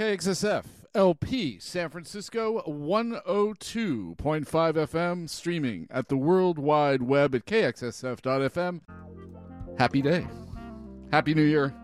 KXSF LP San Francisco 102.5 FM streaming at the World Wide Web at kxsf.fm. Happy day. Happy New Year.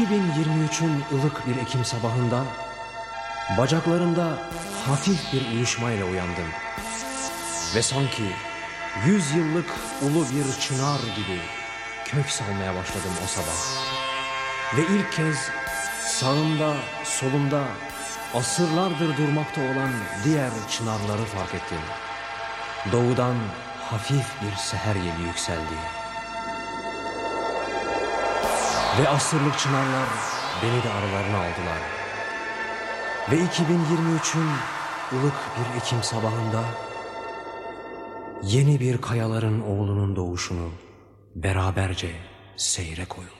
2023'ün ılık bir Ekim sabahında bacaklarımda hafif bir uyuşmayla uyandım. Ve sanki yüz yıllık ulu bir çınar gibi kök salmaya başladım o sabah. Ve ilk kez sağımda, solumda asırlardır durmakta olan diğer çınarları fark ettim. Doğudan hafif bir seher yeli yükseldi. Ve asırlık çınarlar beni de aralarına aldılar. Ve 2023'ün ılık bir Ekim sabahında yeni bir kayaların oğlunun doğuşunu beraberce seyre koyulduk.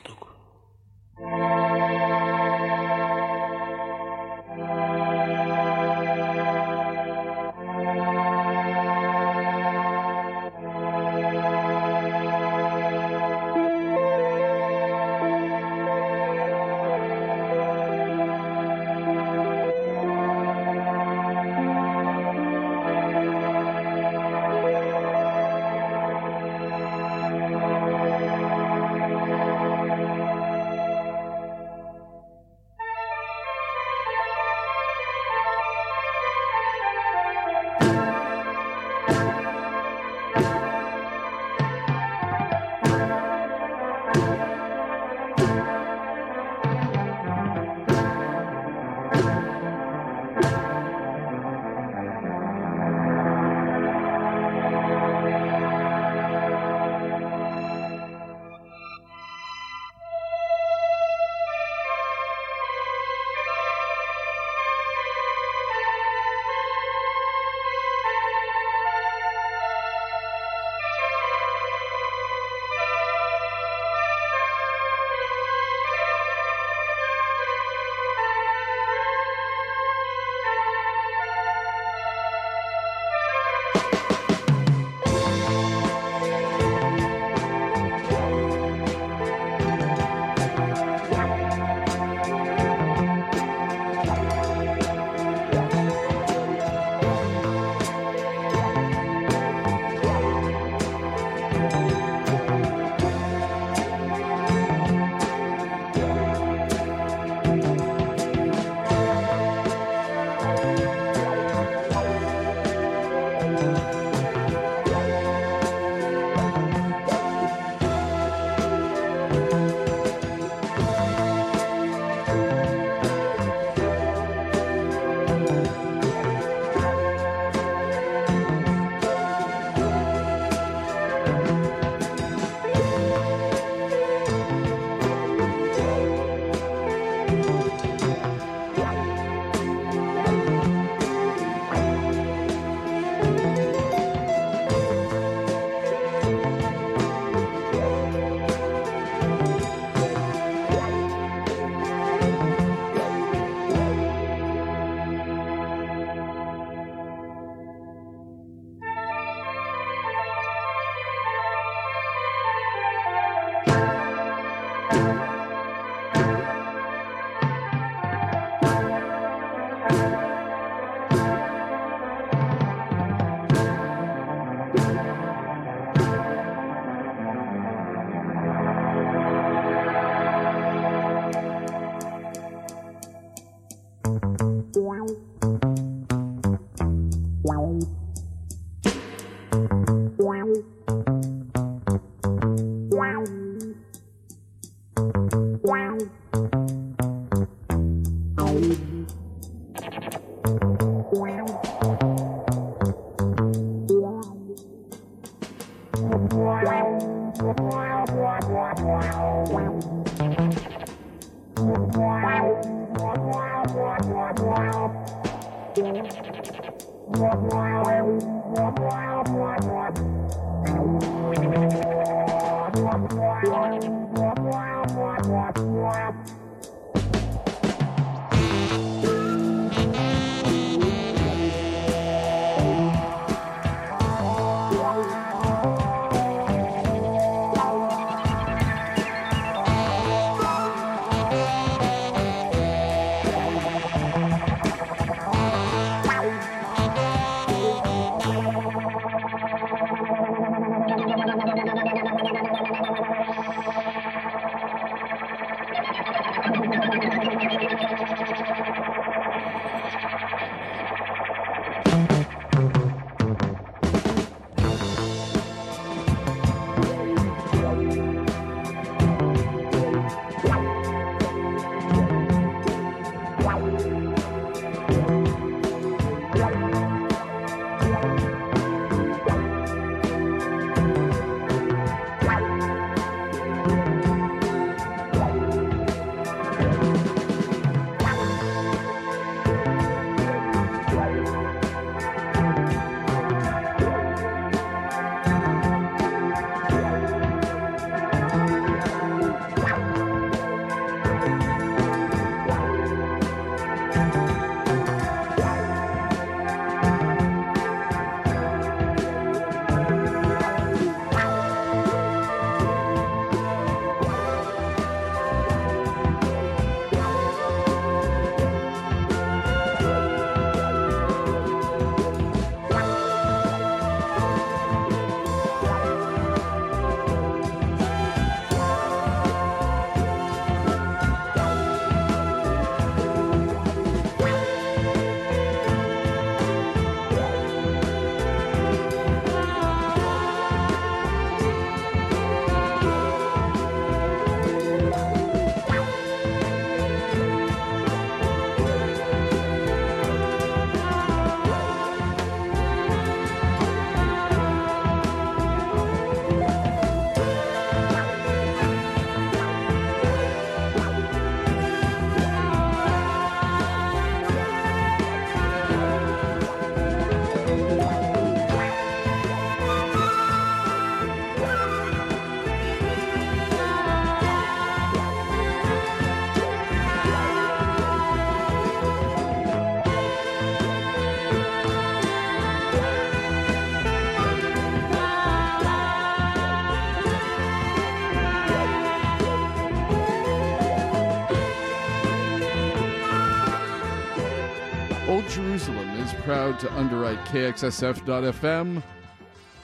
Proud to underwrite KXSF.FM,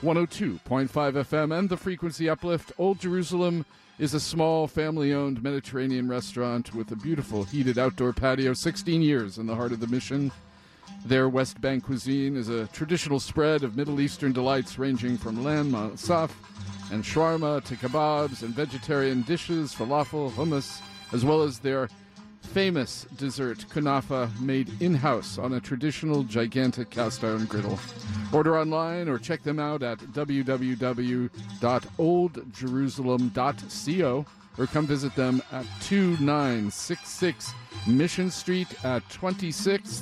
102.5 FM, and the frequency uplift. Old Jerusalem is a small, family owned Mediterranean restaurant with a beautiful heated outdoor patio, 16 years in the heart of the mission. Their West Bank cuisine is a traditional spread of Middle Eastern delights ranging from lamb mansaf and shawarma to kebabs and vegetarian dishes, falafel, hummus, as well as their famous dessert kunafa made in-house on a traditional gigantic cast iron griddle. Order online or check them out at www.oldjerusalem.co or come visit them at 2966 Mission Street at 26th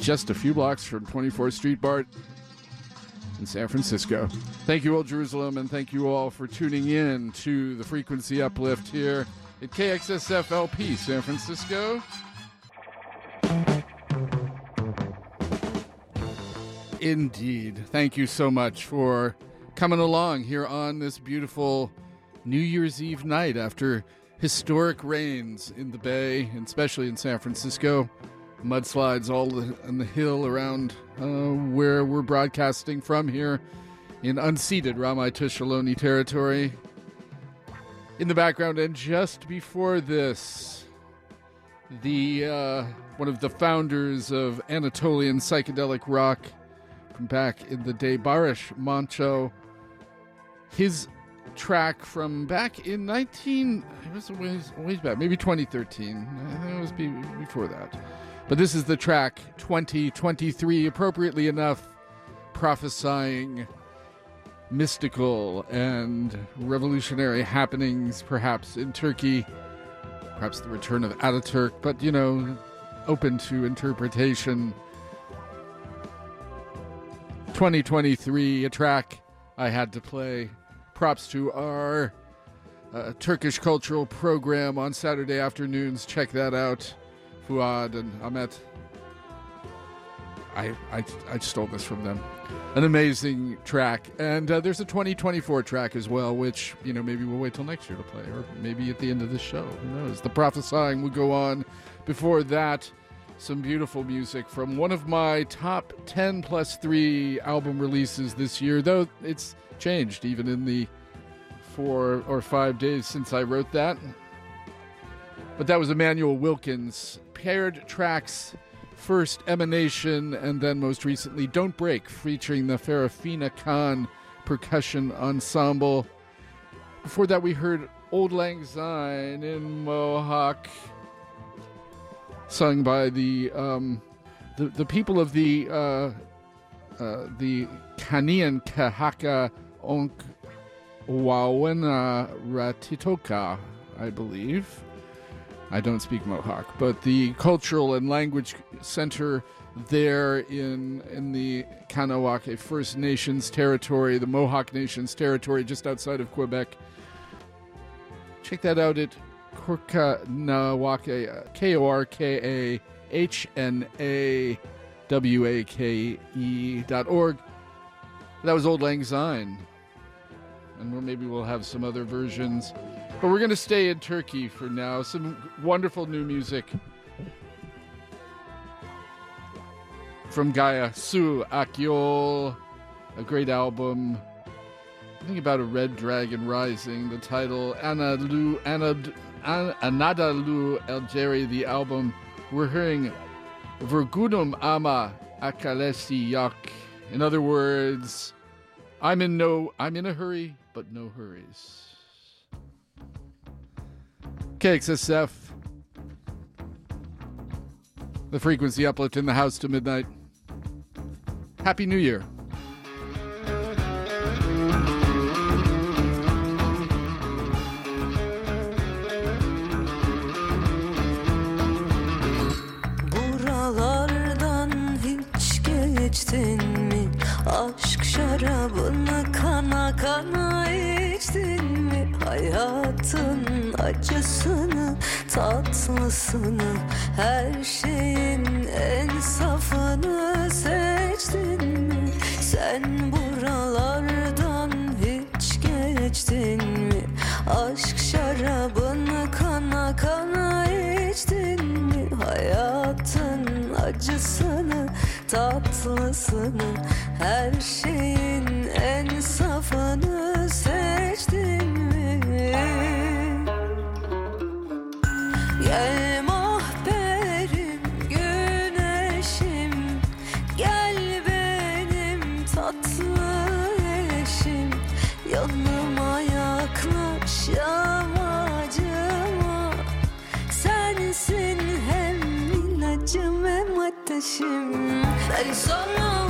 just a few blocks from 24th Street BART in San Francisco. Thank you, Old Jerusalem, and thank you all for tuning in to the frequency uplift here at KXSF LP San Francisco. Indeed. Thank you so much for coming along here on this beautiful New Year's Eve night after historic rains in the Bay, and especially in San Francisco. Mudslides all on the hill around uh, where we're broadcasting from here in unceded Ramaytush Ohlone territory in the background, and just before this, the uh, one of the founders of Anatolian psychedelic rock from back in the day, Barış Manço. His track from back in 19 it was a ways, ways back maybe 2013 it was before that but this is the track 2023 appropriately enough prophesying mystical and revolutionary happenings, perhaps in Turkey, perhaps the return of Ataturk, but you know, open to interpretation. 2023, a track I had to play. Props to our uh, Turkish cultural program on Saturday afternoons. Check that out. Fuad and Ahmet. I, I, I stole this from them an amazing track. And uh, there's a 2024 track as well, which, you know, maybe we'll wait till next year to play, or maybe at the end of the show. Who knows? The prophesying will go on. Before that, some beautiful music from one of my top 10 plus 3 album releases this year, though it's changed even in the four or five days since I wrote that. But that was Immanuel Wilkins. Paired tracks first Emanation, and then most recently Don't Break, featuring the Farafina Kan Percussion Ensemble. Before that, we heard Auld Lang Syne in Mohawk, sung by the um, the, the people of the uh, uh, the Kanian Kahaka Onk Wawena Ratitoka, I believe. I don't speak Mohawk, but the cultural and language center there in in the Kahnawake First Nations territory, the Mohawk Nations territory, just outside of Quebec. Check that out at Korkahnawake, K O R K A H N A W A K E dot org. That was Auld Lang Syne. And maybe we'll have some other versions but we're going to stay in Turkey for now. Some wonderful new music from Gaye Su Akyol, a great album. I think about a Red Dragon Rising. The title Anadolu Anad, Anadolu Ejderi, the album. We're hearing Vurgunum Ama Acelesi Yok. In other words, I'm in no I'm in a hurry, but no hurries. KXSF. The frequency uplift in the house to midnight. Happy New Year. Buralardan hiç geçtin mi? Aşk şarabını kana kana içtin mi? Hayatın acısını tatlısını her şeyin en safını seçtin. Mi sen buralardan hiç geçtin mi? Aşk şarabını kana kana içtin mi? Hayatın acısı tatlısını Her şeyin en safını ateşim Ben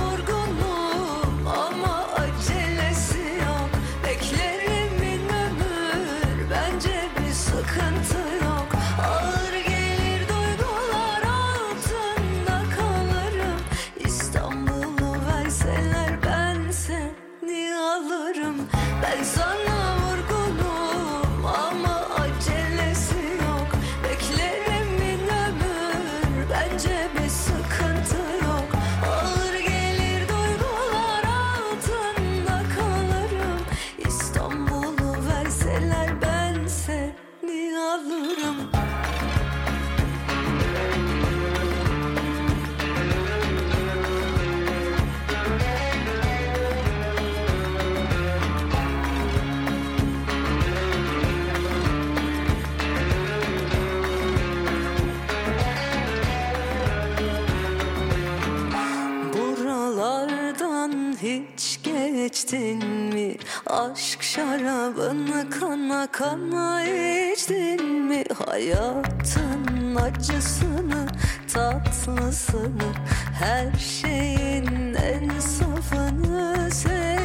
şarabını kana kana içtin mi? Hayatın acısını, tatlısını Her şeyin en safını seçtin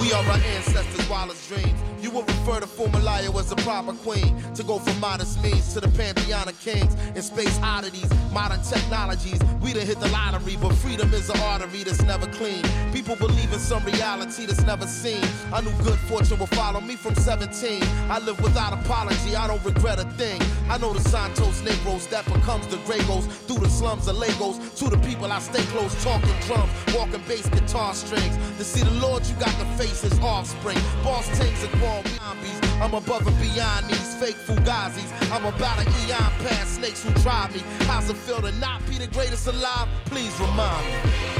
we are our ancestors' wildest dreams. You will refer to Fumalaya as a proper queen. To go from modest means to the pantheon of kings. In space oddities, modern technologies. We done hit the lottery, but freedom is an artery that's never clean. People believe in some reality that's never seen. I knew good fortune would follow me from 17. I live without apology, I don't regret a thing. I know the Santos Negros that becomes the Gregos. Through the slums of Lagos, to the people I stay close, talking drums, walking bass guitar strings. To see the Lord, you got to face his offspring. Boss things and born zombies. I'm above and beyond these fake fugazis. I'm about an eon past snakes who drive me. How's it feel to not be the greatest alive? Please remind me.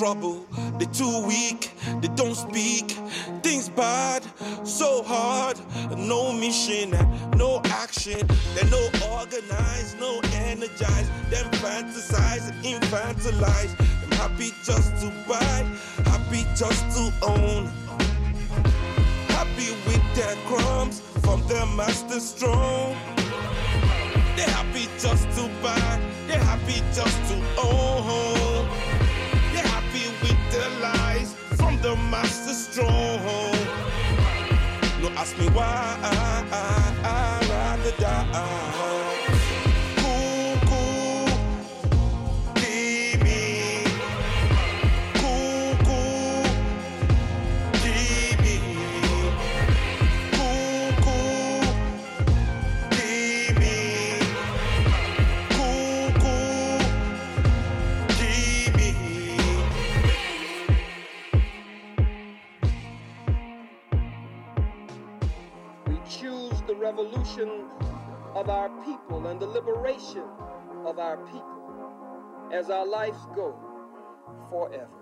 trouble. They too weak, they don't speak. revolution of our people and the liberation of our people as our lives go forever.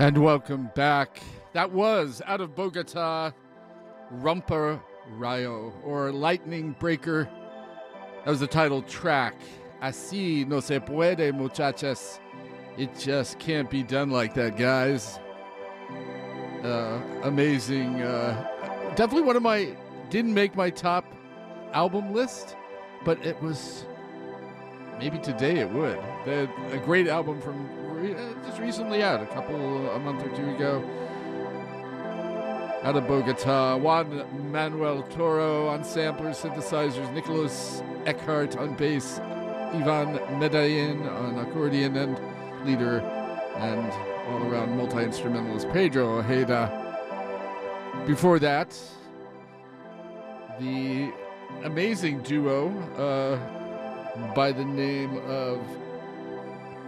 And welcome back. That was out of Bogota, Rumper Rayo, or Lightning Breaker. That was the title track. Así no se puede, muchachas. It just can't be done like that, guys. Uh, amazing. Uh, definitely one of my, didn't make my top album list, but it was, maybe today it would. A great album from re- just recently out, a couple, a month or two ago. Out of Bogota, Juan Manuel Toro on samplers, synthesizers, Nicholas Eckhart on bass, Ivan Medellin on accordion and leader, and all around multi instrumentalist Pedro Ojeda. Before that, the amazing duo uh, by the name of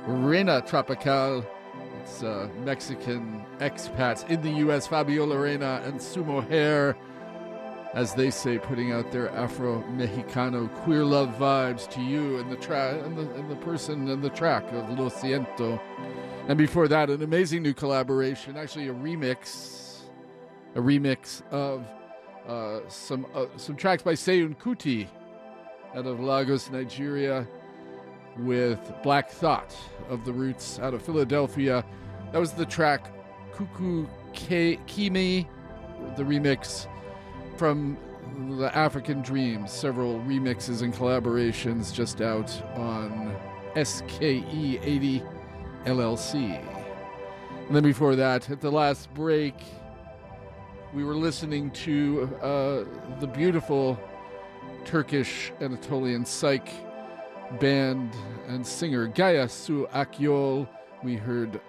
Reyna Tropical. It's uh, Mexican expats in the U.S. Fabiola Reyna and Sumohair, as they say, putting out their Afro Mexicano queer love vibes to you and the track and the, and the person and the track of Lo Siento. And before that, an amazing new collaboration, actually a remix, a remix of uh, some uh, some tracks by Seun Kuti out of Lagos, Nigeria with Black Thought of the Roots out of Philadelphia. That was the track Ke- Kimi, the remix from the African Dreams. Several remixes and collaborations just out on SKE 80 LLC. And then before that, at the last break, we were listening to uh, the beautiful Turkish Anatolian Psych band and singer Gaye Su Akyol. We heard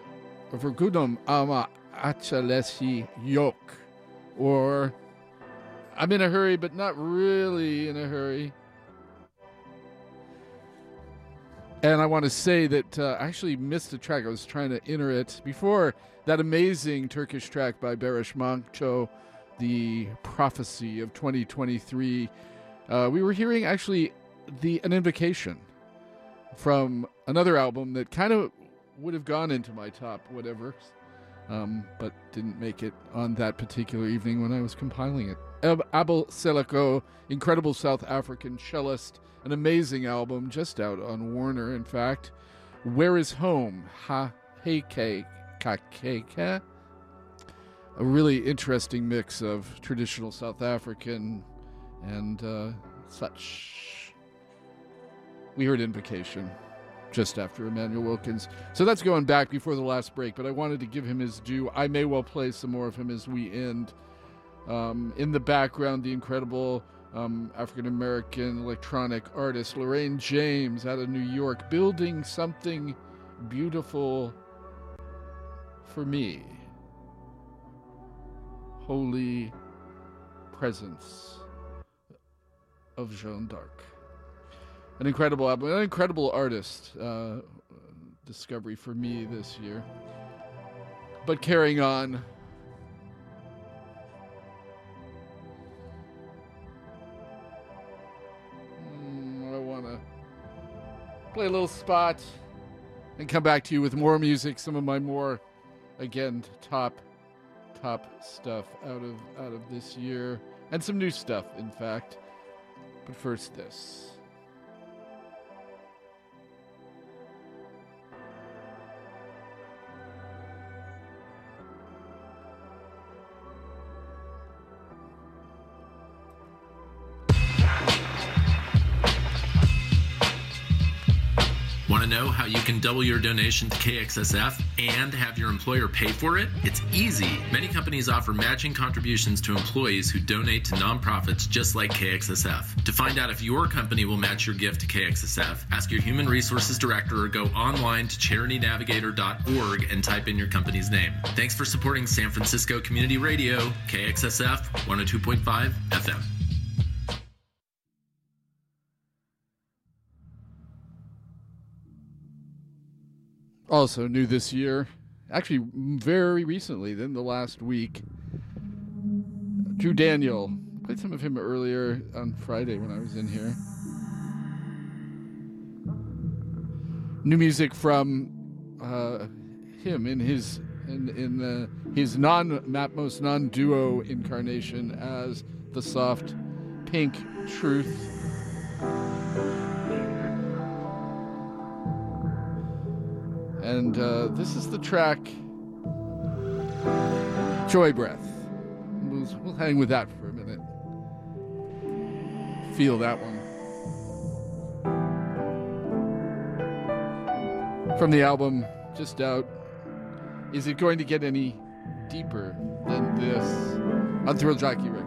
Vurgunum Ama Acelesi Yok, or I'm in a hurry, but not really in a hurry. And I want to say that uh, I actually missed a track. I was trying to enter it before that amazing Turkish track by Barış Manço, The Prophecy of 2023. Uh, we were hearing actually the an invocation from another album that kind of would have gone into my top whatever, um, but didn't make it on that particular evening when I was compiling it. Ab- Abel Selaocoe, incredible South African cellist, an amazing album just out on Warner, in fact. Where is Home? Ha Heike Kakeke. A really interesting mix of traditional South African and uh, such. We heard Invocation just after Immanuel Wilkins. So that's going back before the last break, but I wanted to give him his due. I may well play some more of him as we end. Um, in the background, the incredible um, African American electronic artist Lorraine James out of New York, building something beautiful for me. Holy presence of Jeanne d'Arc. An incredible album, an incredible artist uh, discovery for me this year. But carrying on. Mm, I want to play a little spot and come back to you with more music, some of my more, again, top, top stuff out of out of this year, and some new stuff, in fact. But first, this. You can double your donation to KXSF and have your employer pay for it? It's easy. Many companies offer matching contributions to employees who donate to nonprofits just like KXSF. To find out if your company will match your gift to KXSF, ask your human resources director or go online to charitynavigator.org and type in your company's name. Thanks for supporting San Francisco Community Radio, KXSF 102.5 FM. Also new this year, actually very recently, then the last week. Drew Daniel played some of him earlier on Friday when I was in here. New music from uh, him in his in in uh, his non Matmos non duo incarnation as the soft pink truth. And uh, this is the track Joy Breath. We'll, we'll hang with that for a minute. Feel that one. From the album just out. Is it going to get any deeper than this on Thrill Jockey Records?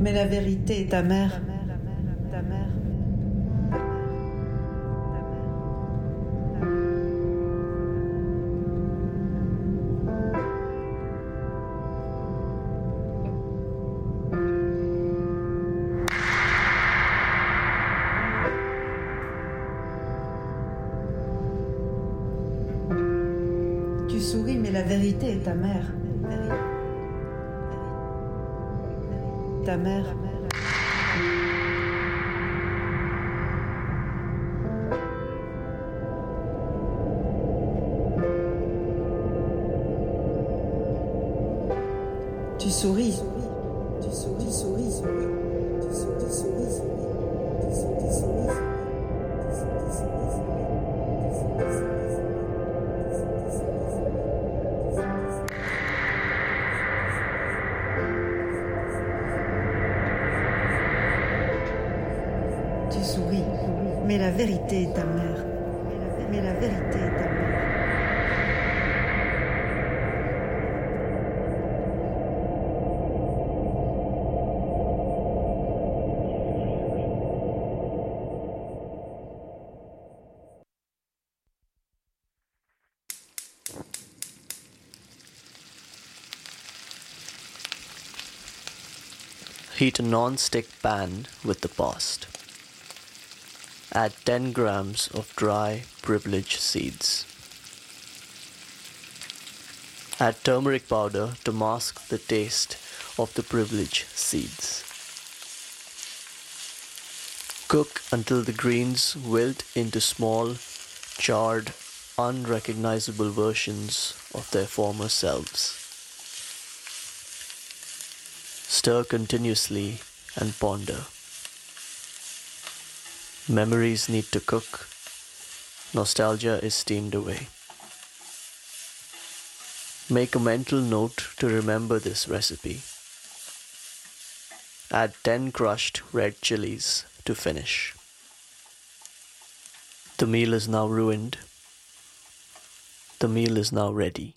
Mais la vérité est amère. La vérité est ta mère. Mais la vérité est ta mère. Heat a non-stick pan with the past. Add 10 grams of dry privilege seeds. Add turmeric powder to mask the taste of the privilege seeds. Cook until the greens wilt into small, charred, unrecognizable versions of their former selves. Stir continuously and ponder. Memories need to cook. Nostalgia is steamed away. Make a mental note to remember this recipe. Add 10 crushed red chilies to finish. The meal is now ruined. The meal is now ready.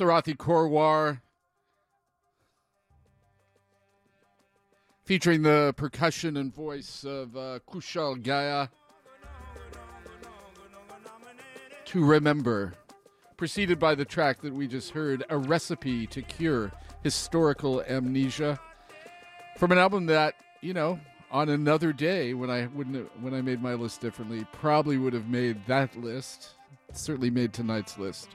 Sarathi Korwar featuring the percussion and voice of uh, Kushal Gaya. To Remember, preceded by the track that we just heard, A Recipe to Cure Historical Amnesia, from an album that, you know, on another day when I wouldn't when I made my list differently, probably would have made that list. Certainly made tonight's list.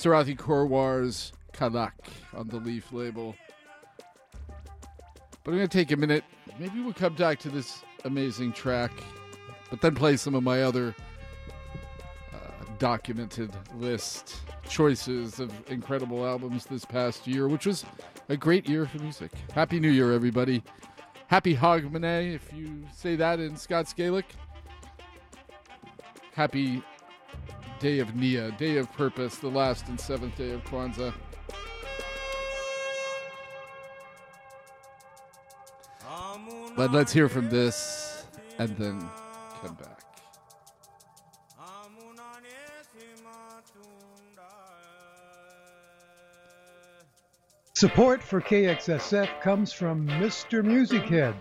Sarathi Korwar's Kalak on the Leaf label. But I'm going to take a minute. Maybe we'll come back to this amazing track, but then play some of my other uh, documented list choices of incredible albums this past year, which was a great year for music. Happy New Year, everybody. Happy Hogmanay, if you say that in Scots Gaelic. Happy Day of Nia, Day of Purpose, the last and seventh day of Kwanzaa. But let's hear from this and then come back. Support for KXSF comes from Mr. Music Head,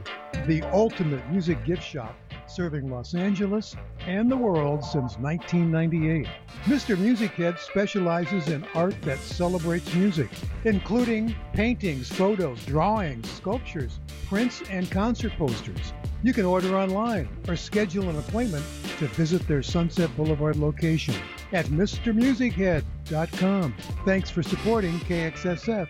the ultimate music gift shop serving Los Angeles and the world since 1998. Mr. Music Head specializes in art that celebrates music, including paintings, photos, drawings, sculptures, prints, and concert posters. You can order online or schedule an appointment to visit their Sunset Boulevard location at MrMusicHead.com. Thanks for supporting KXSF.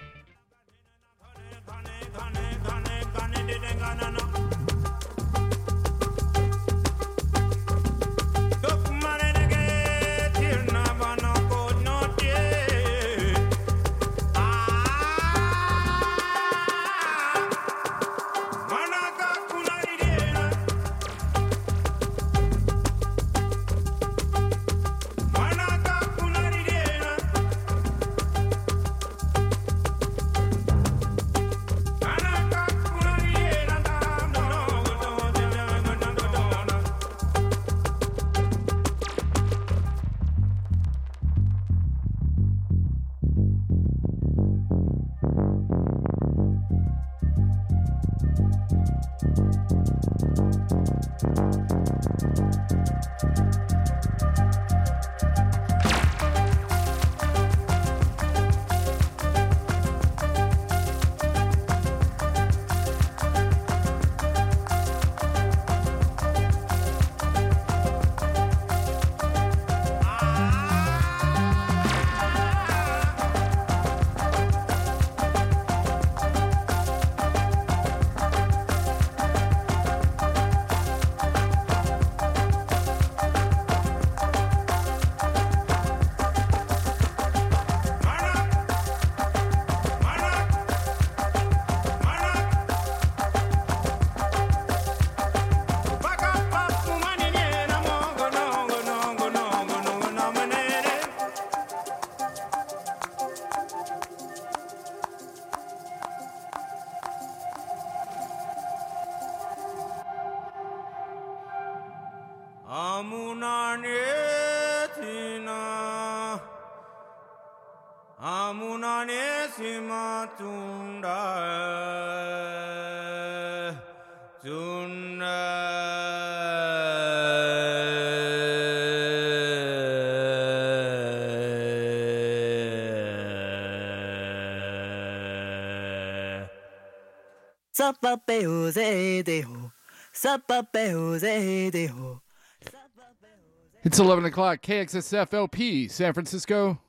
It's 11 o'clock. KXSF LP, San Francisco,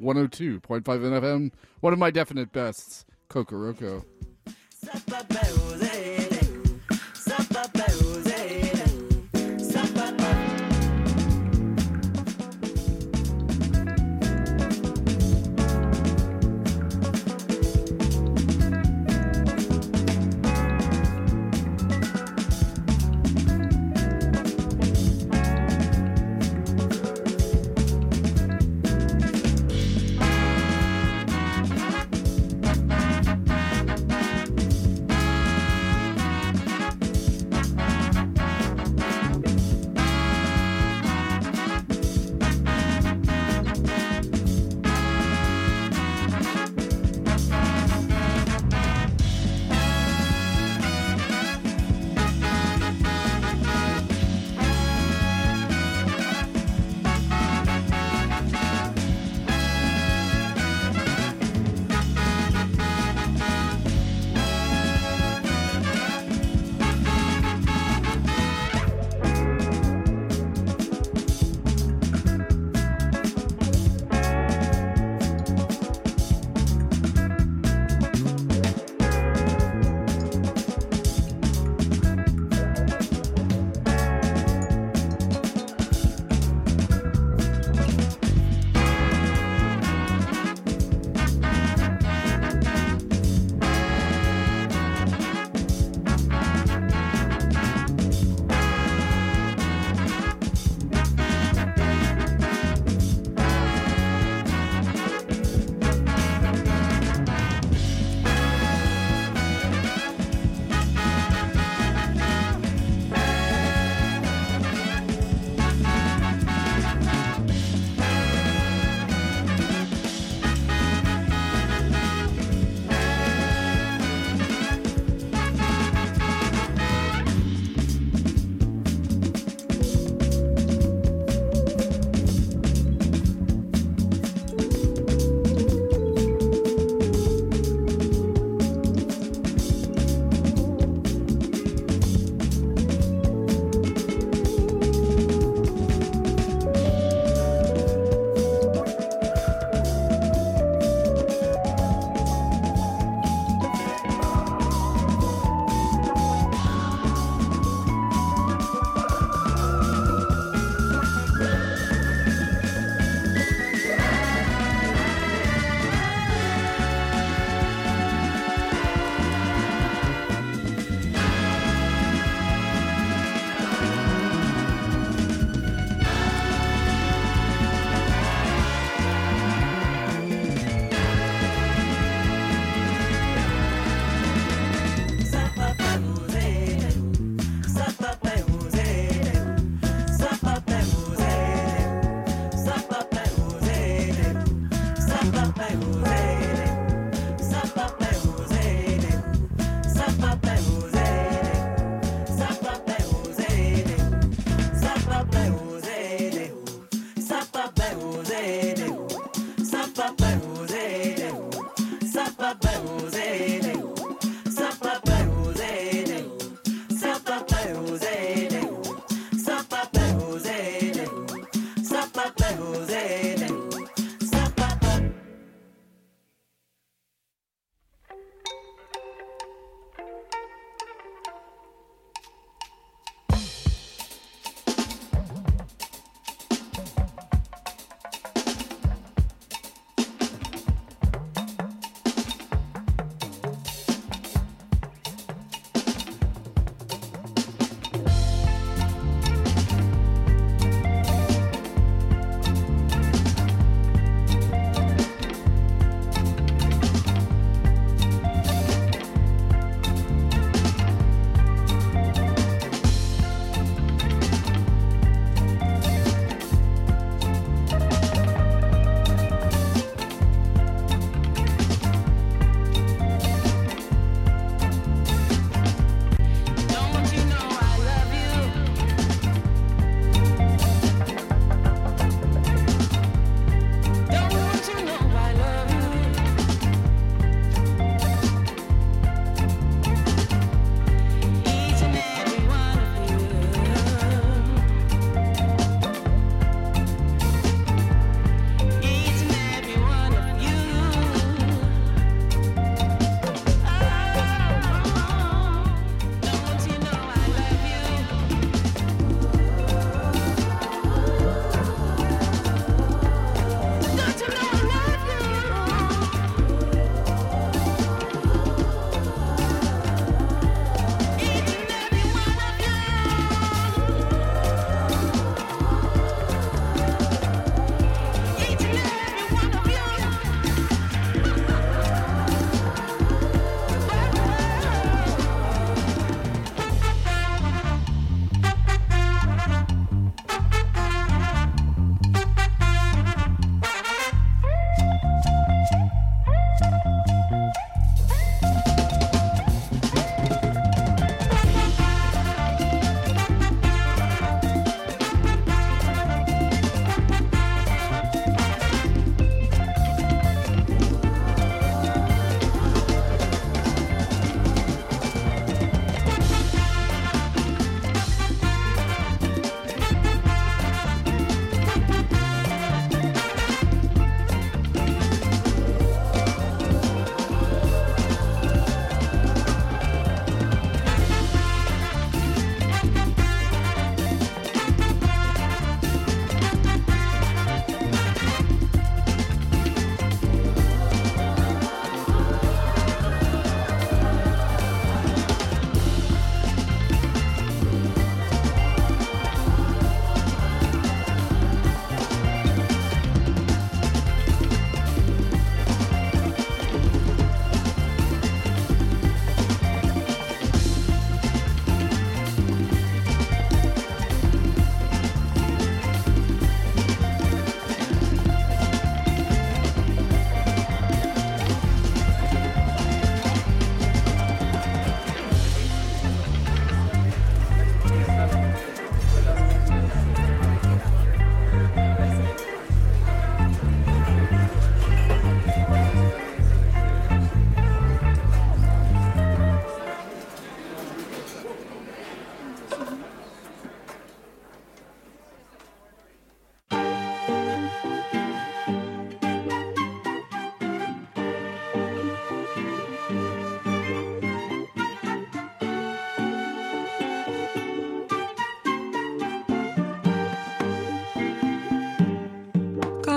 102.5 FM. One of my definite bests, Kokoroko.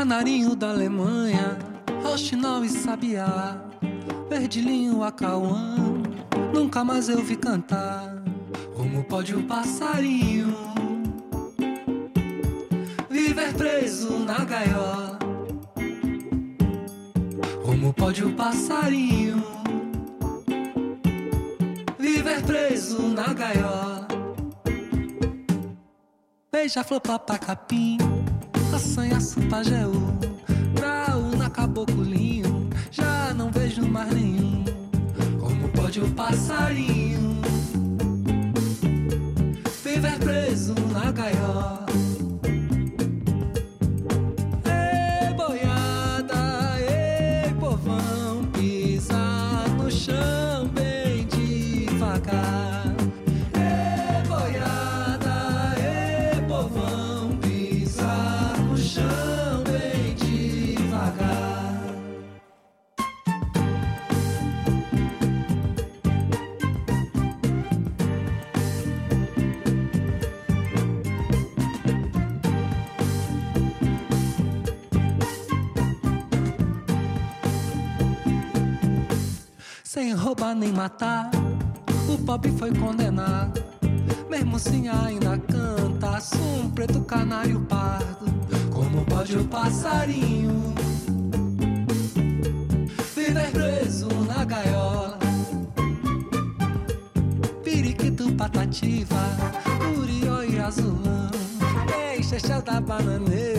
Canarinho da Alemanha, Rochinol e Sabiá, Verdilinho, Acauã, nunca mais eu vi cantar. Como pode um passarinho viver preso na gaiola? Como pode um passarinho viver preso na gaiola? Beija-flor, papacapim, assanhaço, pajeú, graúna, caboclinho, já não vejo mais nenhum. Como pode o passarinho viver preso na gaiola? Sem roubar nem matar, o pobre foi condenado. Mesmo assim ainda canta, um preto canário pardo. Como pode o passarinho viver preso na gaiola? Periquito, patativa, curió e azulão. Ei, chechel da bananeira,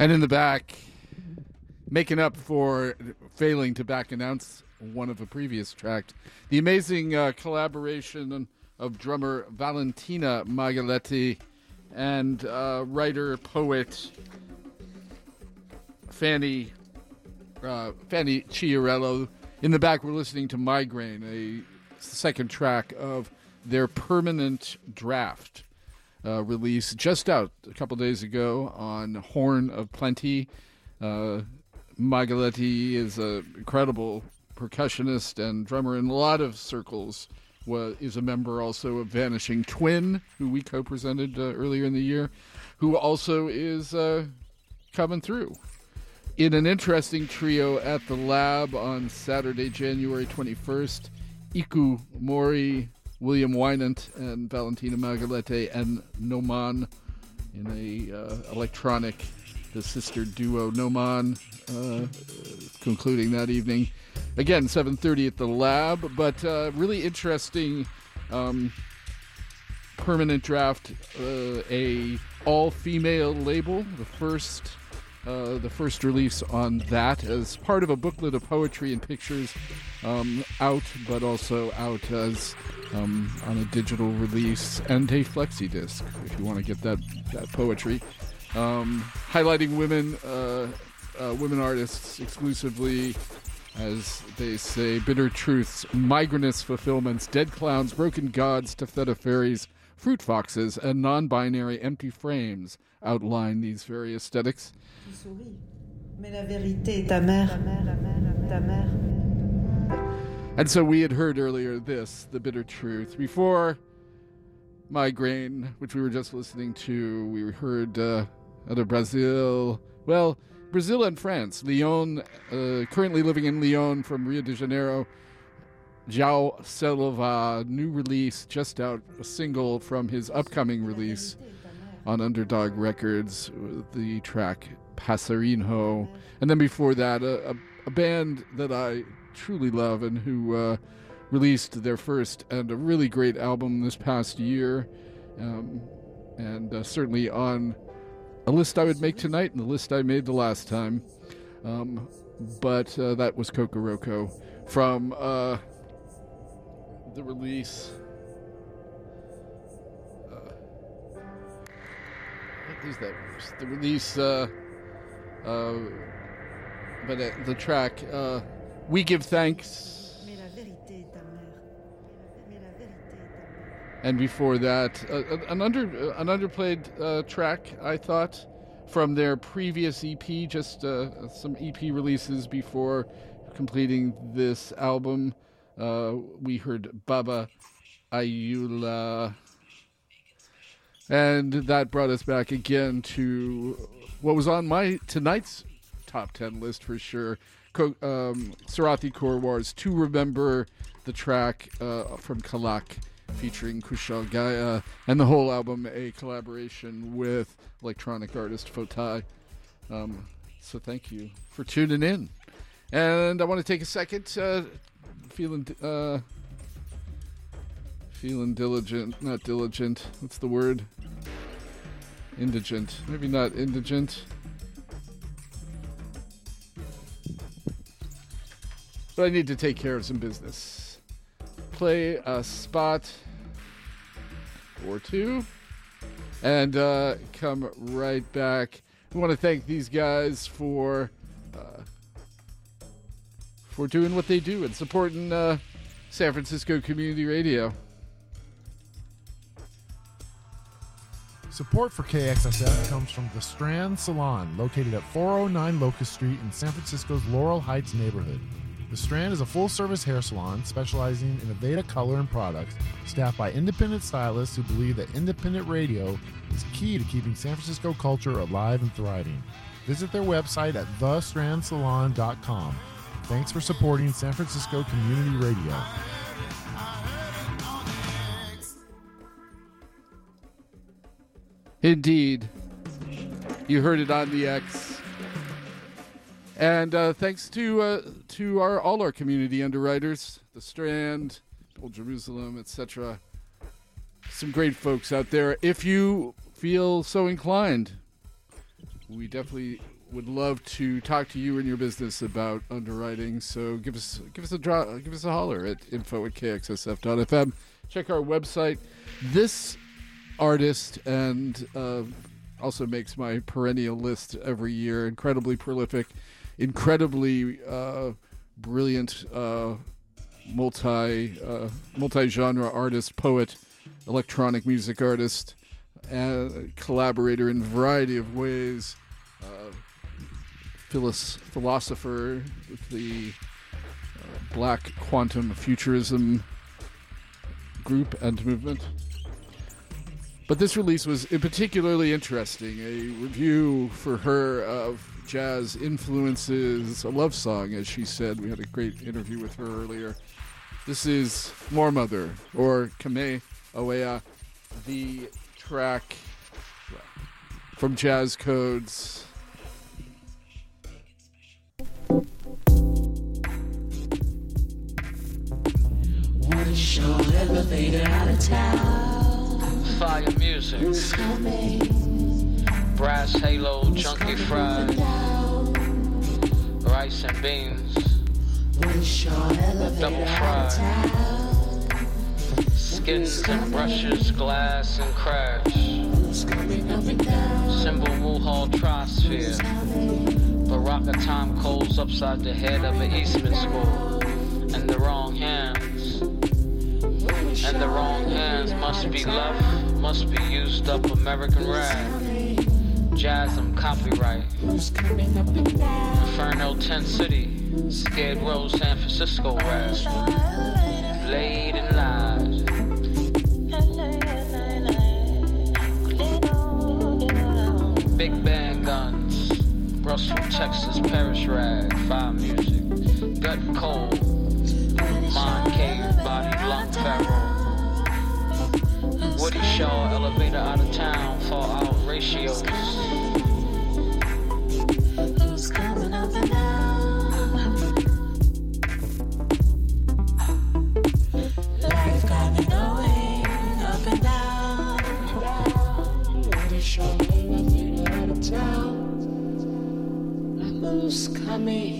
And in the back, making up for failing to back announce one of a previous track, the amazing uh, collaboration of drummer Valentina Magaletti and uh, writer poet Fanny uh, Fanny Chiarello. In the back, we're listening to Migraine, a second track of their permanent draft uh, release just out a couple days ago on Horn of Plenty. Uh, Magaletti is an incredible percussionist and drummer in a lot of circles. Was, is a member also of Vanishing Twin, who we co-presented uh, earlier in the year, who also is uh, coming through. in an interesting trio at the lab on Saturday, January 21st. Ikue Mori, William Winant, and Valentina Magaletti and Noman in a uh, electronic, the sister duo Noman, uh, concluding that evening. Again, 7:30 at the lab, but uh, really interesting. Um, permanent draft, uh, a all-female label, the first uh, the first release on that as part of a booklet of poetry and pictures um, out, but also out as um, on a digital release and a flexi disc if you want to get that that poetry. Um, highlighting women, uh, uh, women artists exclusively, as they say, bitter truths, migrantist fulfillments, dead clowns, broken gods, taffeta fairies, fruit foxes, and non-binary empty frames outline these very aesthetics. Mais la vérité. And so we had heard earlier this, the bitter truth. Before Migraine, which we were just listening to, we heard uh, out of Brazil. Well, Brazil and France. Lyon, uh, currently living in Lyon from Rio de Janeiro. João Selva, new release, just out, a single from his upcoming release on Underdog Records, the track Passarinho. And then before that, a, a, a band that I truly love and who uh, released their first and a really great album this past year. Um, and uh, certainly on a list I would make tonight and the list I made the last time. Um, but uh, that was Kokoroko from uh, the release. Uh, what is that? The release, uh, uh, but the track, uh, We Give Thanks. And before that, uh, an under an underplayed uh, track, I thought, from their previous EP, just uh, some EP releases before completing this album. Uh, we heard Baba Ayoola, and that brought us back again to what was on my tonight's top ten list for sure. Um, Sarathy Korwar's "To Remember," the track uh, from Kalak featuring Kushal Gaya, and the whole album a collaboration with electronic artist Photay. Um, so thank you for tuning in. And I want to take a second, uh, feeling uh, feeling diligent, not diligent. What's the word? Indigent. Maybe not indigent. But I need to take care of some business. Play a spot or two and uh, come right back. We want to thank these guys for uh, for doing what they do and supporting uh, San Francisco Community Radio. Support for KXSF comes from the Strand Salon, located at 409 Locust Street in San Francisco's Laurel Heights neighborhood. The Strand is a full service hair salon specializing in Aveda color and products, staffed by independent stylists who believe that independent radio is key to keeping San Francisco culture alive and thriving. Visit their website at thestrandsalon.com. Thanks for supporting San Francisco Community Radio. Indeed. You heard it on the X. And uh, thanks to uh, to our all our community underwriters, the Strand, Old Jerusalem, etc. Some great folks out there. If you feel so inclined, we definitely would love to talk to you and your business about underwriting. So give us give us a draw, give us a holler at info at kxsf.fm. Check our website. This artist and uh, also makes my perennial list every year. Incredibly prolific, incredibly uh, brilliant, uh, multi uh, multi genre artist, poet, electronic music artist, and collaborator in a variety of ways. Uh, philos- philosopher with the uh, Black Quantum Futurism group and movement But this release was particularly interesting. A review for her of jazz influences, a love song, as she said. We had a great interview with her earlier. This is Moor Mother, or Kame Awea, the track from Jazz Codes. One short elevator out of town. Fire music. Who's coming? Brass halo, chunky fries. Rice and beans. Double town. Skins and brushes, glass and crash. And? Symbol Wuhal Trosphere. Baraka Tom Coles upside the head of an Eastman school. In the wrong hands. And the wrong hands must be left, must be used up American rap. Jasm copyright. Who's coming up and down? Inferno Tent City. Skid Row San Francisco rap. Blade and lies. Big band guns. Russell, Texas, Paris rag. Fire music. Gut and cold. Mind cave, body lung pharaoh. Woody Shaw, elevator out of town, fall out ratios. Who's coming?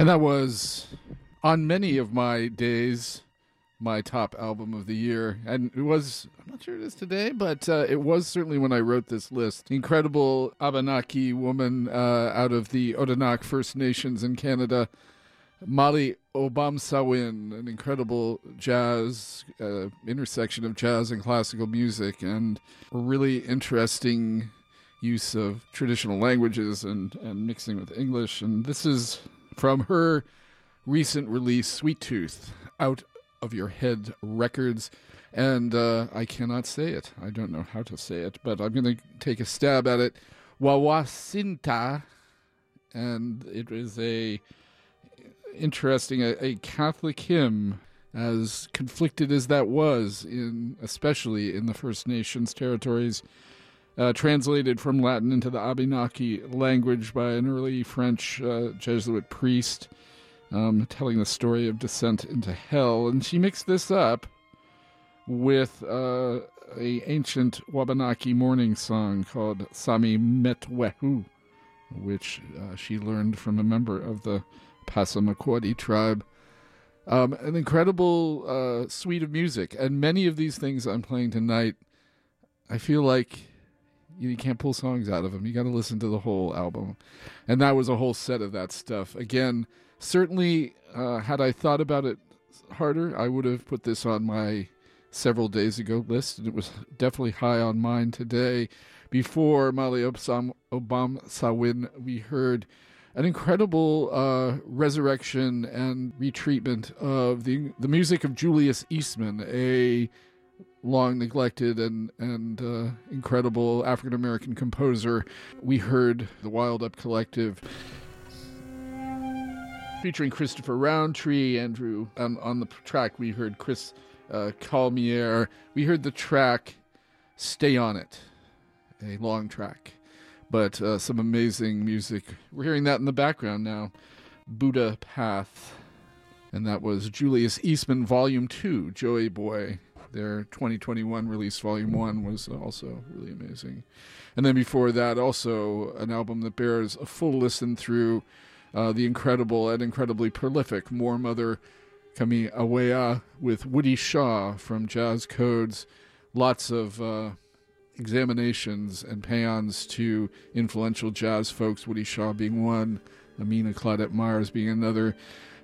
And that was on many of my days my top album of the year. And it was, I'm not sure it is today, but uh, it was certainly when I wrote this list. Incredible Abenaki woman uh, out of the Odanak First Nations in Canada. Mali Obomsawin, an incredible jazz uh, intersection of jazz and classical music, and a really interesting use of traditional languages and, and mixing with English. And this is from her recent release, Sweet Tooth, out of your head records. And uh, I cannot say it. I don't know how to say it, but I'm going to take a stab at it. Wawasinta, and it is a interesting a, a Catholic hymn, as conflicted as that was in especially in the First Nations territories. Uh, translated from Latin into the Abenaki language by an early French uh, Jesuit priest, um, telling the story of descent into hell. And she mixed this up with uh, a ancient Wabanaki morning song called Sami Metwehu, which uh, she learned from a member of the Passamaquoddy tribe. Um, an incredible uh, suite of music, and many of these things I'm playing tonight, I feel like you can't pull songs out of them. You got to listen to the whole album, and that was a whole set of that stuff. Again, certainly, uh, had I thought about it harder, I would have put this on my several days ago list, and it was definitely high on mine today. Before Mali Obomsawin, we heard an incredible uh, resurrection and retreatment of the the music of Julius Eastman, a long neglected and and uh, incredible African American composer. We heard the Wild Up Collective featuring Christopher Rountree, Andrew. Um, on the track, we heard Chris uh, Calmier. We heard the track "Stay on It," a long track but uh, some amazing music. We're hearing that in the background now. Buddha Path. And that was Julius Eastman Volume 2, Joy Boy. Their 2021 release, Volume 1, was also really amazing. And then before that, also an album that bears a full listen through uh, the incredible and incredibly prolific Moor Mother Kami Awea with Woody Shaw from Jazz Codes. Lots of. Uh, examinations and pans to influential jazz folks, Woody Shaw being one, Amina Claudette Myers being another.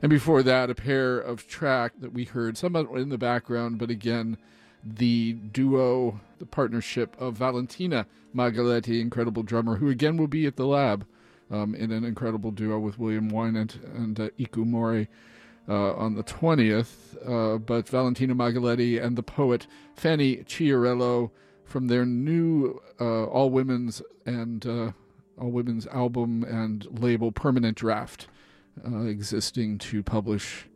And before that, a pair of track that we heard, somewhat in the background, but again, the duo, the partnership of Valentina Magaletti, incredible drummer, who again will be at the lab um, in an incredible duo with William Winant and uh, Ikue Mori. Uh, on the 20th, uh, but Valentina Magaletti and the poet Fanny Chiarello from their new uh, all women's and uh, all women's album and label Permanent Draft, uh, existing to publish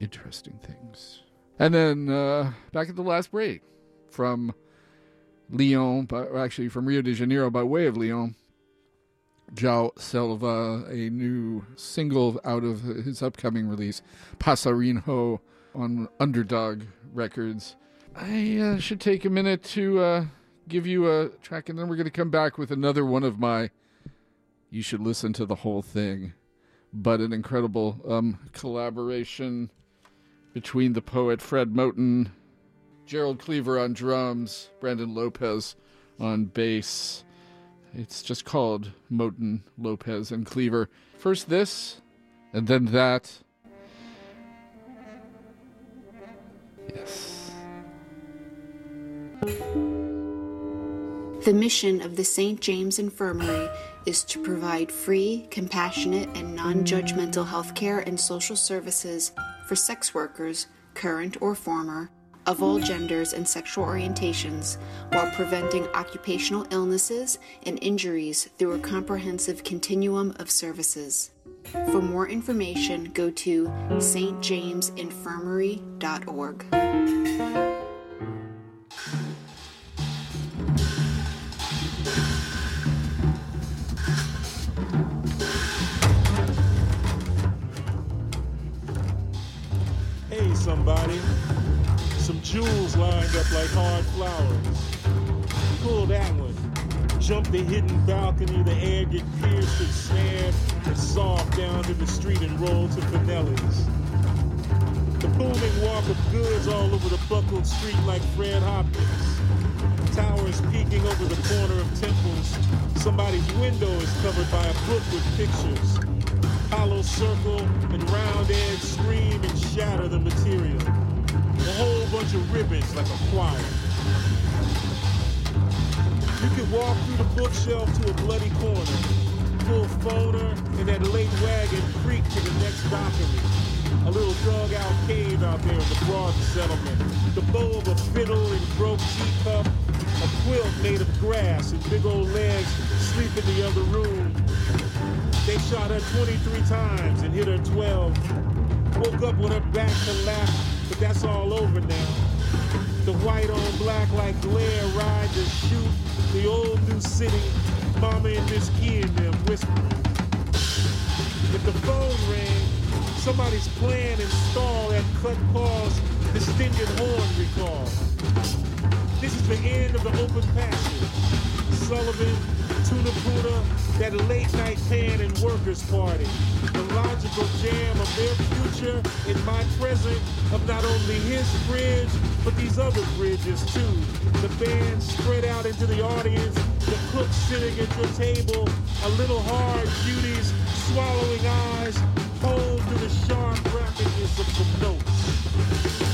interesting things. And then uh, back at the last break from Lyon, but actually from Rio de Janeiro by way of Lyon. João Selva, a new single out of his upcoming release, Passarinho, on Underdog Records. I uh, should take a minute to uh, give you a track, and then we're going to come back with another one of my. You should listen to the whole thing, but an incredible um, collaboration between the poet Fred Moten, Gerald Cleaver on drums, Brandon Lopez on bass. It's just called Moten, Lopez, and Cleaver. First this, and then that. Yes. The mission of the St. James Infirmary is to provide free, compassionate, and non judgmental health care and social services for sex workers, current or former, of all genders and sexual orientations, while preventing occupational illnesses and injuries through a comprehensive continuum of services. For more information, go to stjamesinfirmary.org. somebody. Some jewels lined up like hard flowers. Pull that one. Jump the hidden balcony, the air get pierced and snared and soft down to the street and roll to Finelli's. The booming walk of goods all over the buckled street like Fred Hopkins. Towers peeking over the corner of temples. Somebody's window is covered by a book with pictures. Hollow circle and round edge scream and shatter the material. A whole bunch of ribbons like a choir. You could walk through the bookshelf to a bloody corner, pull phoner and that late wagon creak to the next dockery. A little dug out cave out there in the broad settlement. The bow of a fiddle and broke teacup, a quilt made of grass and big old legs sleep in the other room. They shot her 23 times and hit her 12. Woke up with her back to lap, but that's all over now. The white on black like glare ride to shoot the old new city. Mama and this and them whispering. If the phone rang, somebody's plan install that cut pause distended horn recall. This is the end of the open passage. Sullivan, Tuna Puna, that late night pan and workers party. The logical jam of their future in my present of not only his bridge, but these other bridges too. The band spread out into the audience, the cook sitting at your table, a little hard beauties, swallowing eyes, hold to the sharp rapidness of the notes.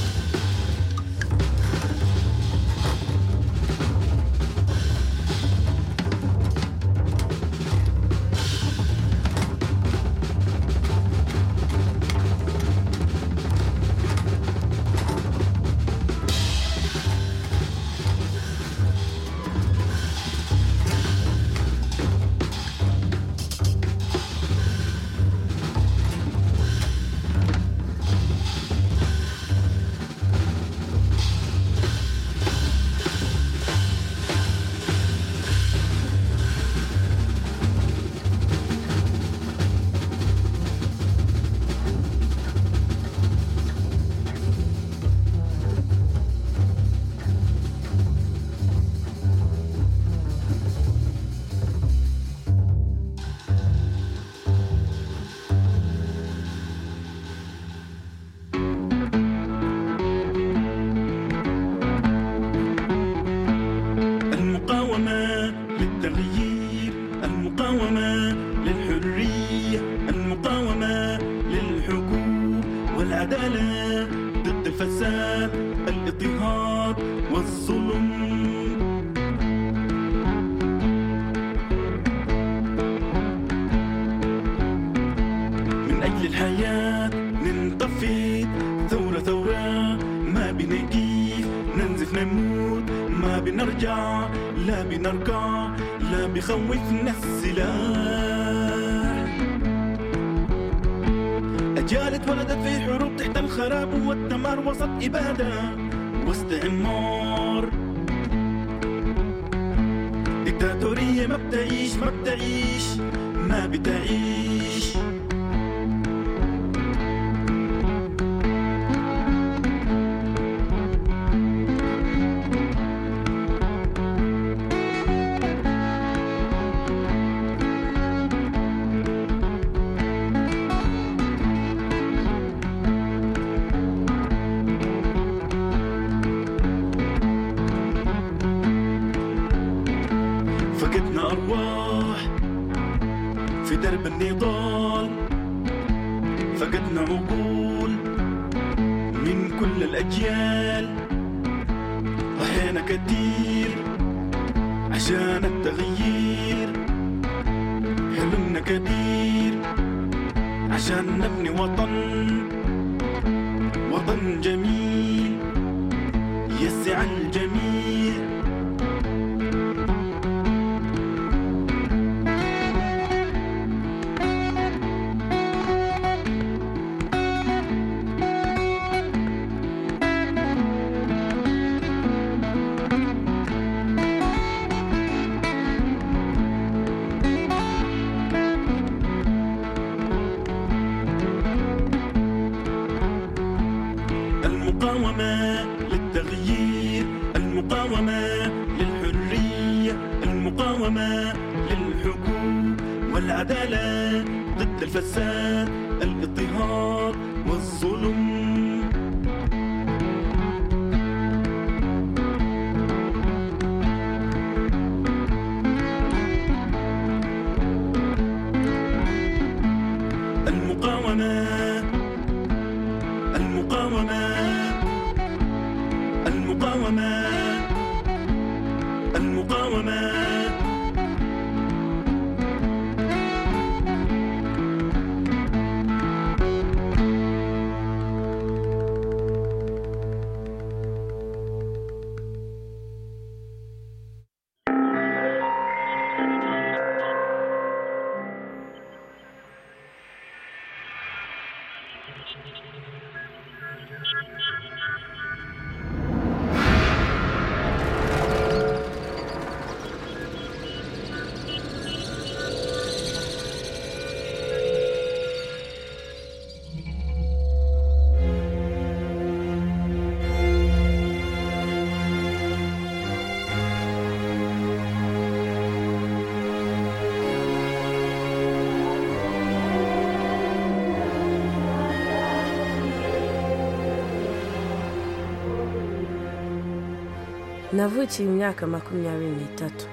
Navukiye imyaka makumyabiri n'itatu.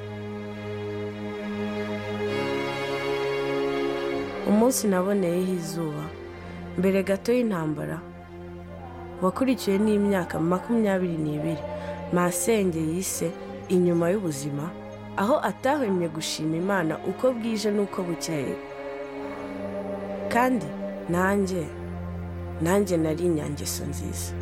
Umunsi naboneyeho izuba. Mbere gato y'intambara wakurikiwe n'imyaka makumyabiri n'ibiri. Masenge yise inyuma y'ubuzima aho atahwemye gushima imana uko bwije n'uko bukeye. Kandi nanjye nanjye nari inyangeso nziza.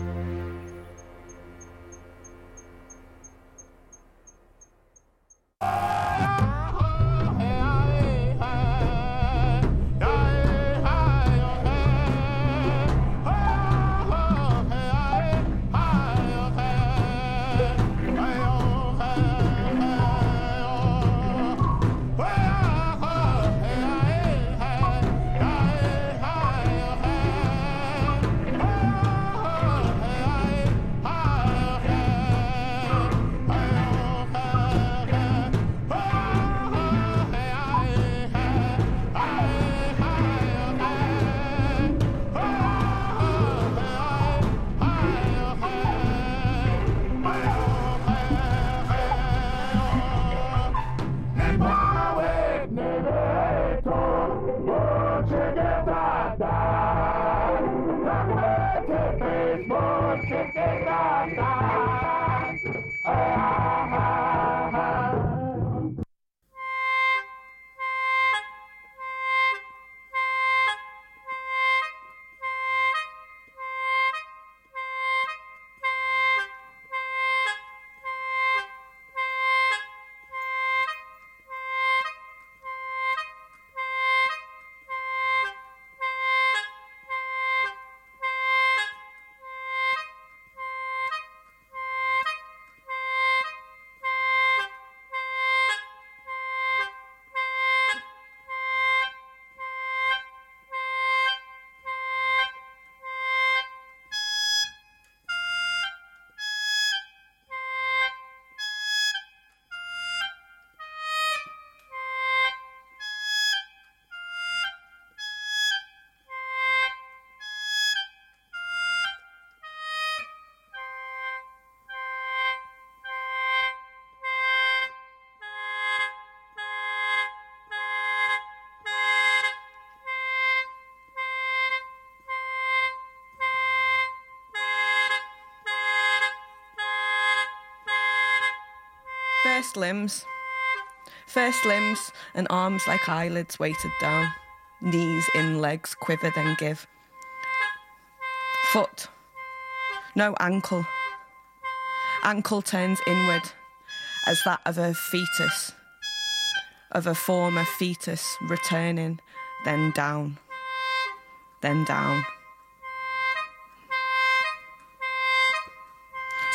First limbs. First limbs and arms like eyelids weighted down. Knees in legs quiver then give. Foot. No ankle. Ankle turns inward as that of a fetus. Of a former fetus returning, then down. Then down.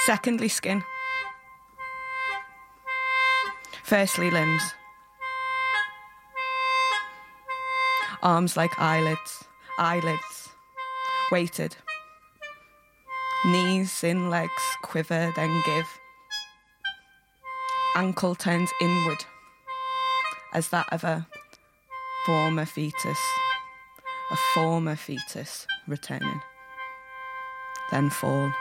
Secondly, skin. Firstly, limbs. Arms like eyelids, eyelids, weighted. Knees in legs quiver, then give. Ankle turns inward, as that of a former fetus, a former fetus returning, then fall.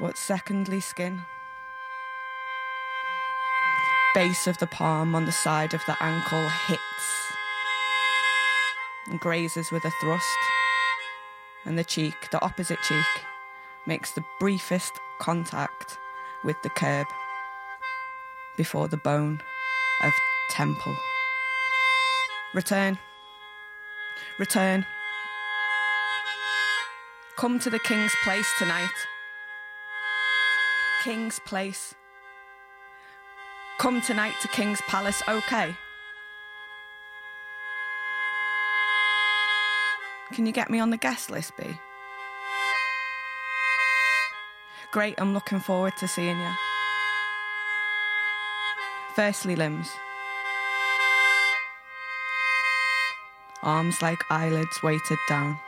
But secondly, skin. Base of the palm on the side of the ankle hits and grazes with a thrust, and the cheek, the opposite cheek, makes the briefest contact with the curb before the bone of temple. Return. Return. Come to the king's place tonight. King's place. Come tonight to King's Palace, okay? Can you get me on the guest list, B? Great, I'm looking forward to seeing you. Firstly, limbs. Arms like eyelids weighted down.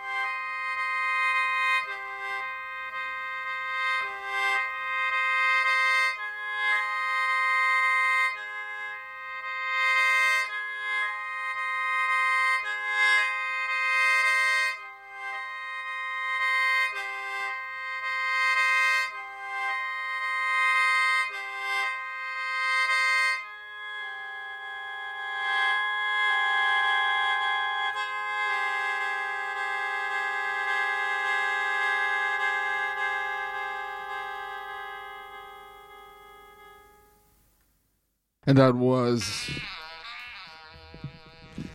And that was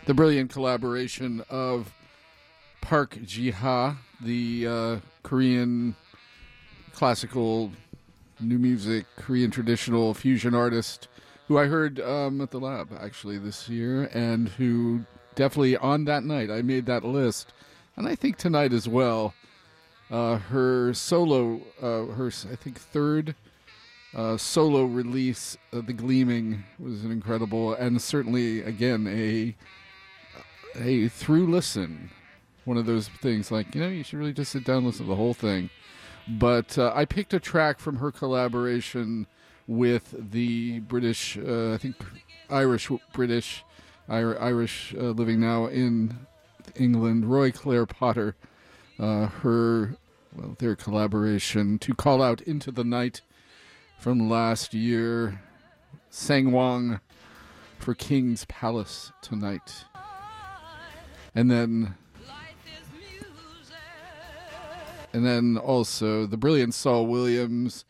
the brilliant collaboration of Park Ji-ha, the uh, Korean classical new music, Korean traditional fusion artist, who I heard um, at the lab actually this year, and who definitely on that night I made that list, and I think tonight as well. Uh, her solo, uh, her I think third uh, solo release, uh, "The Gleaming," was an incredible and certainly again a a through listen. One of those things like you know you should really just sit down and listen to the whole thing. But uh, I picked a track from her collaboration with the British, uh, I think Irish British, Ir- Irish uh, living now in England, Roy Claire Potter. Uh, her well their collaboration to call out into the night from last year. Sangwon for King's Palace tonight. And then and then also the brilliant Saul Williams.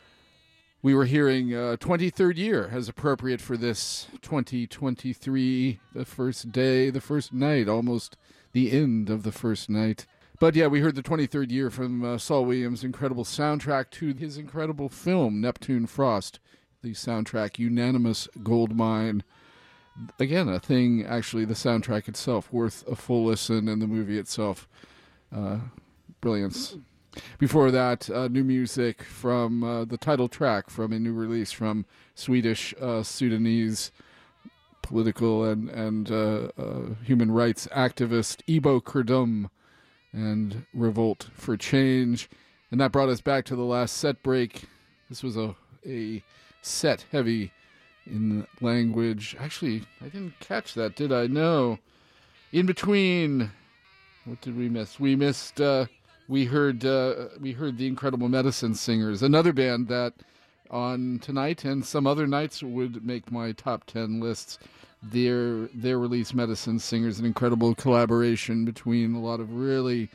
We were hearing uh, 23rd year as appropriate for this 2023, the first day, the first night, almost the end of the first night. But yeah, we heard the 23rd year from uh, Saul Williams' incredible soundtrack to his incredible film, Neptune Frost, the soundtrack Unanimous Gold Mine. Again, a thing, actually, the soundtrack itself, worth a full listen, and the movie itself, uh, brilliance. Before that, uh, new music from uh, the title track from a new release from Swedish uh, Sudanese political and, and uh, uh, human rights activist Ebo Krdum and Revolt for Change. And that brought us back to the last set break. This was a, a set heavy in language. Actually, I didn't catch that, did I? No. In between, what did we miss? We missed. Uh, we heard. Uh, we heard the Incredible Medicine Singers, another band that on tonight and some other nights would make my top ten lists. Their their release, Medicine Singers, an incredible collaboration between a lot of really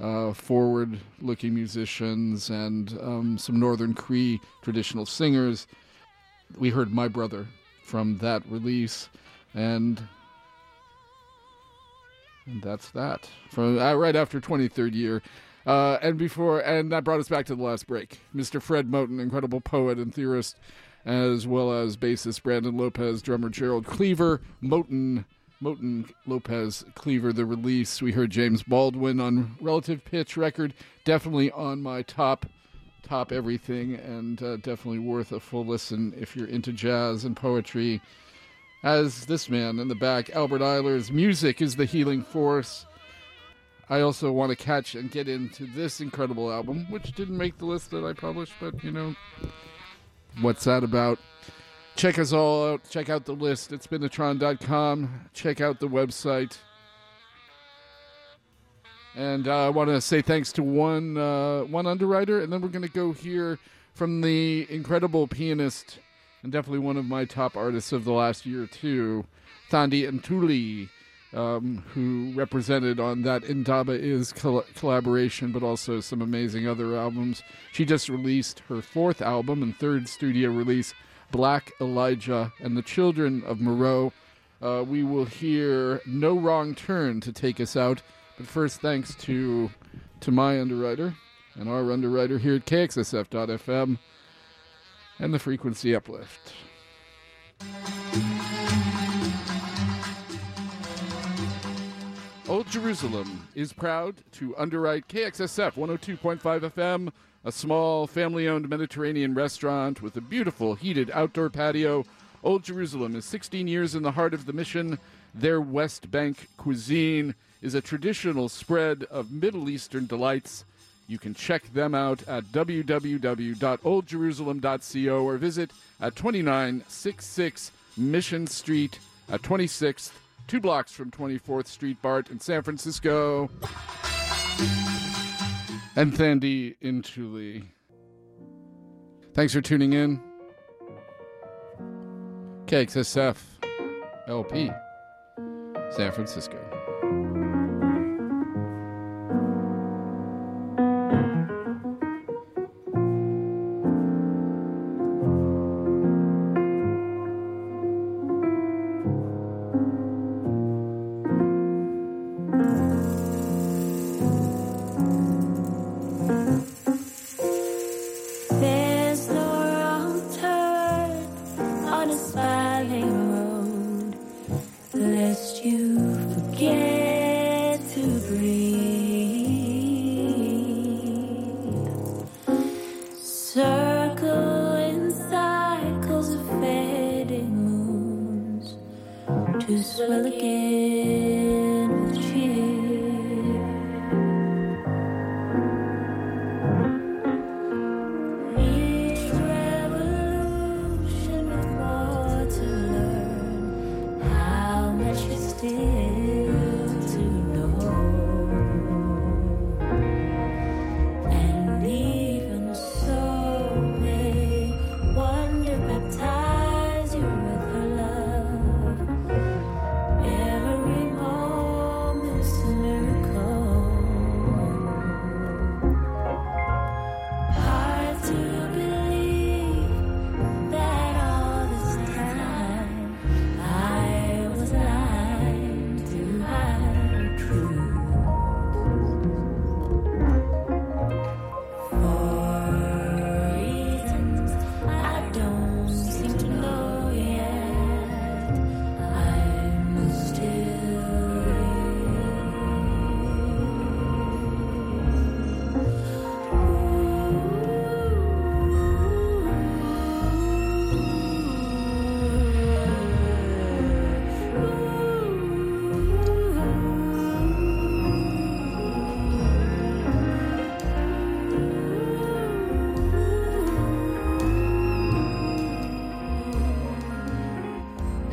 uh, forward-looking musicians and um, some Northern Cree traditional singers. We heard My Brother from that release, and and that's that from uh, right after 23rd year. Uh, and before, and that brought us back to the last break. Mr. Fred Moten, incredible poet and theorist, as well as bassist Brandon Lopez, drummer Gerald Cleaver, Moten, Moten Lopez Cleaver. The release we heard James Baldwin on Relative Pitch record, definitely on my top top everything, and uh, definitely worth a full listen if you're into jazz and poetry. As this man in the back, Albert Ayler's, music is the healing force. I also want to catch and get into this incredible album, which didn't make the list that I published, but you know, what's that about? Check us all out. Check out the list at spinitron.com. Check out the website. And uh, I want to say thanks to one uh, one underwriter, and then we're going to go hear from the incredible pianist and definitely one of my top artists of the last year too, Thandi Ntuli, um, who represented on that Indaba Is col- collaboration, but also some amazing other albums. She just released her fourth album and third studio release, Black Elijah and the Children of Moreau. Uh, we will hear No Wrong Turn to take us out. But first, thanks to to my underwriter and our underwriter here at KXSF.FM and the frequency uplift. Old Jerusalem is proud to underwrite KXSF 102.5 FM, a small family owned Mediterranean restaurant with a beautiful heated outdoor patio. Old Jerusalem is 16 years in the heart of the mission. Their West Bank cuisine is a traditional spread of Middle Eastern delights. You can check them out at www.oldjerusalem.co or visit at 2966 Mission Street at 26th, two blocks from 24th Street BART in San Francisco. And Thandi Ntuli. Thanks for tuning in. KXSF LP, San Francisco.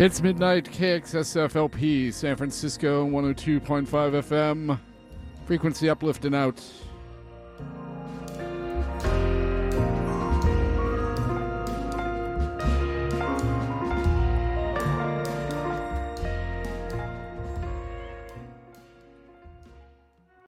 It's midnight, KXSFLP, San Francisco, 102.5 FM. Frequency uplift and out.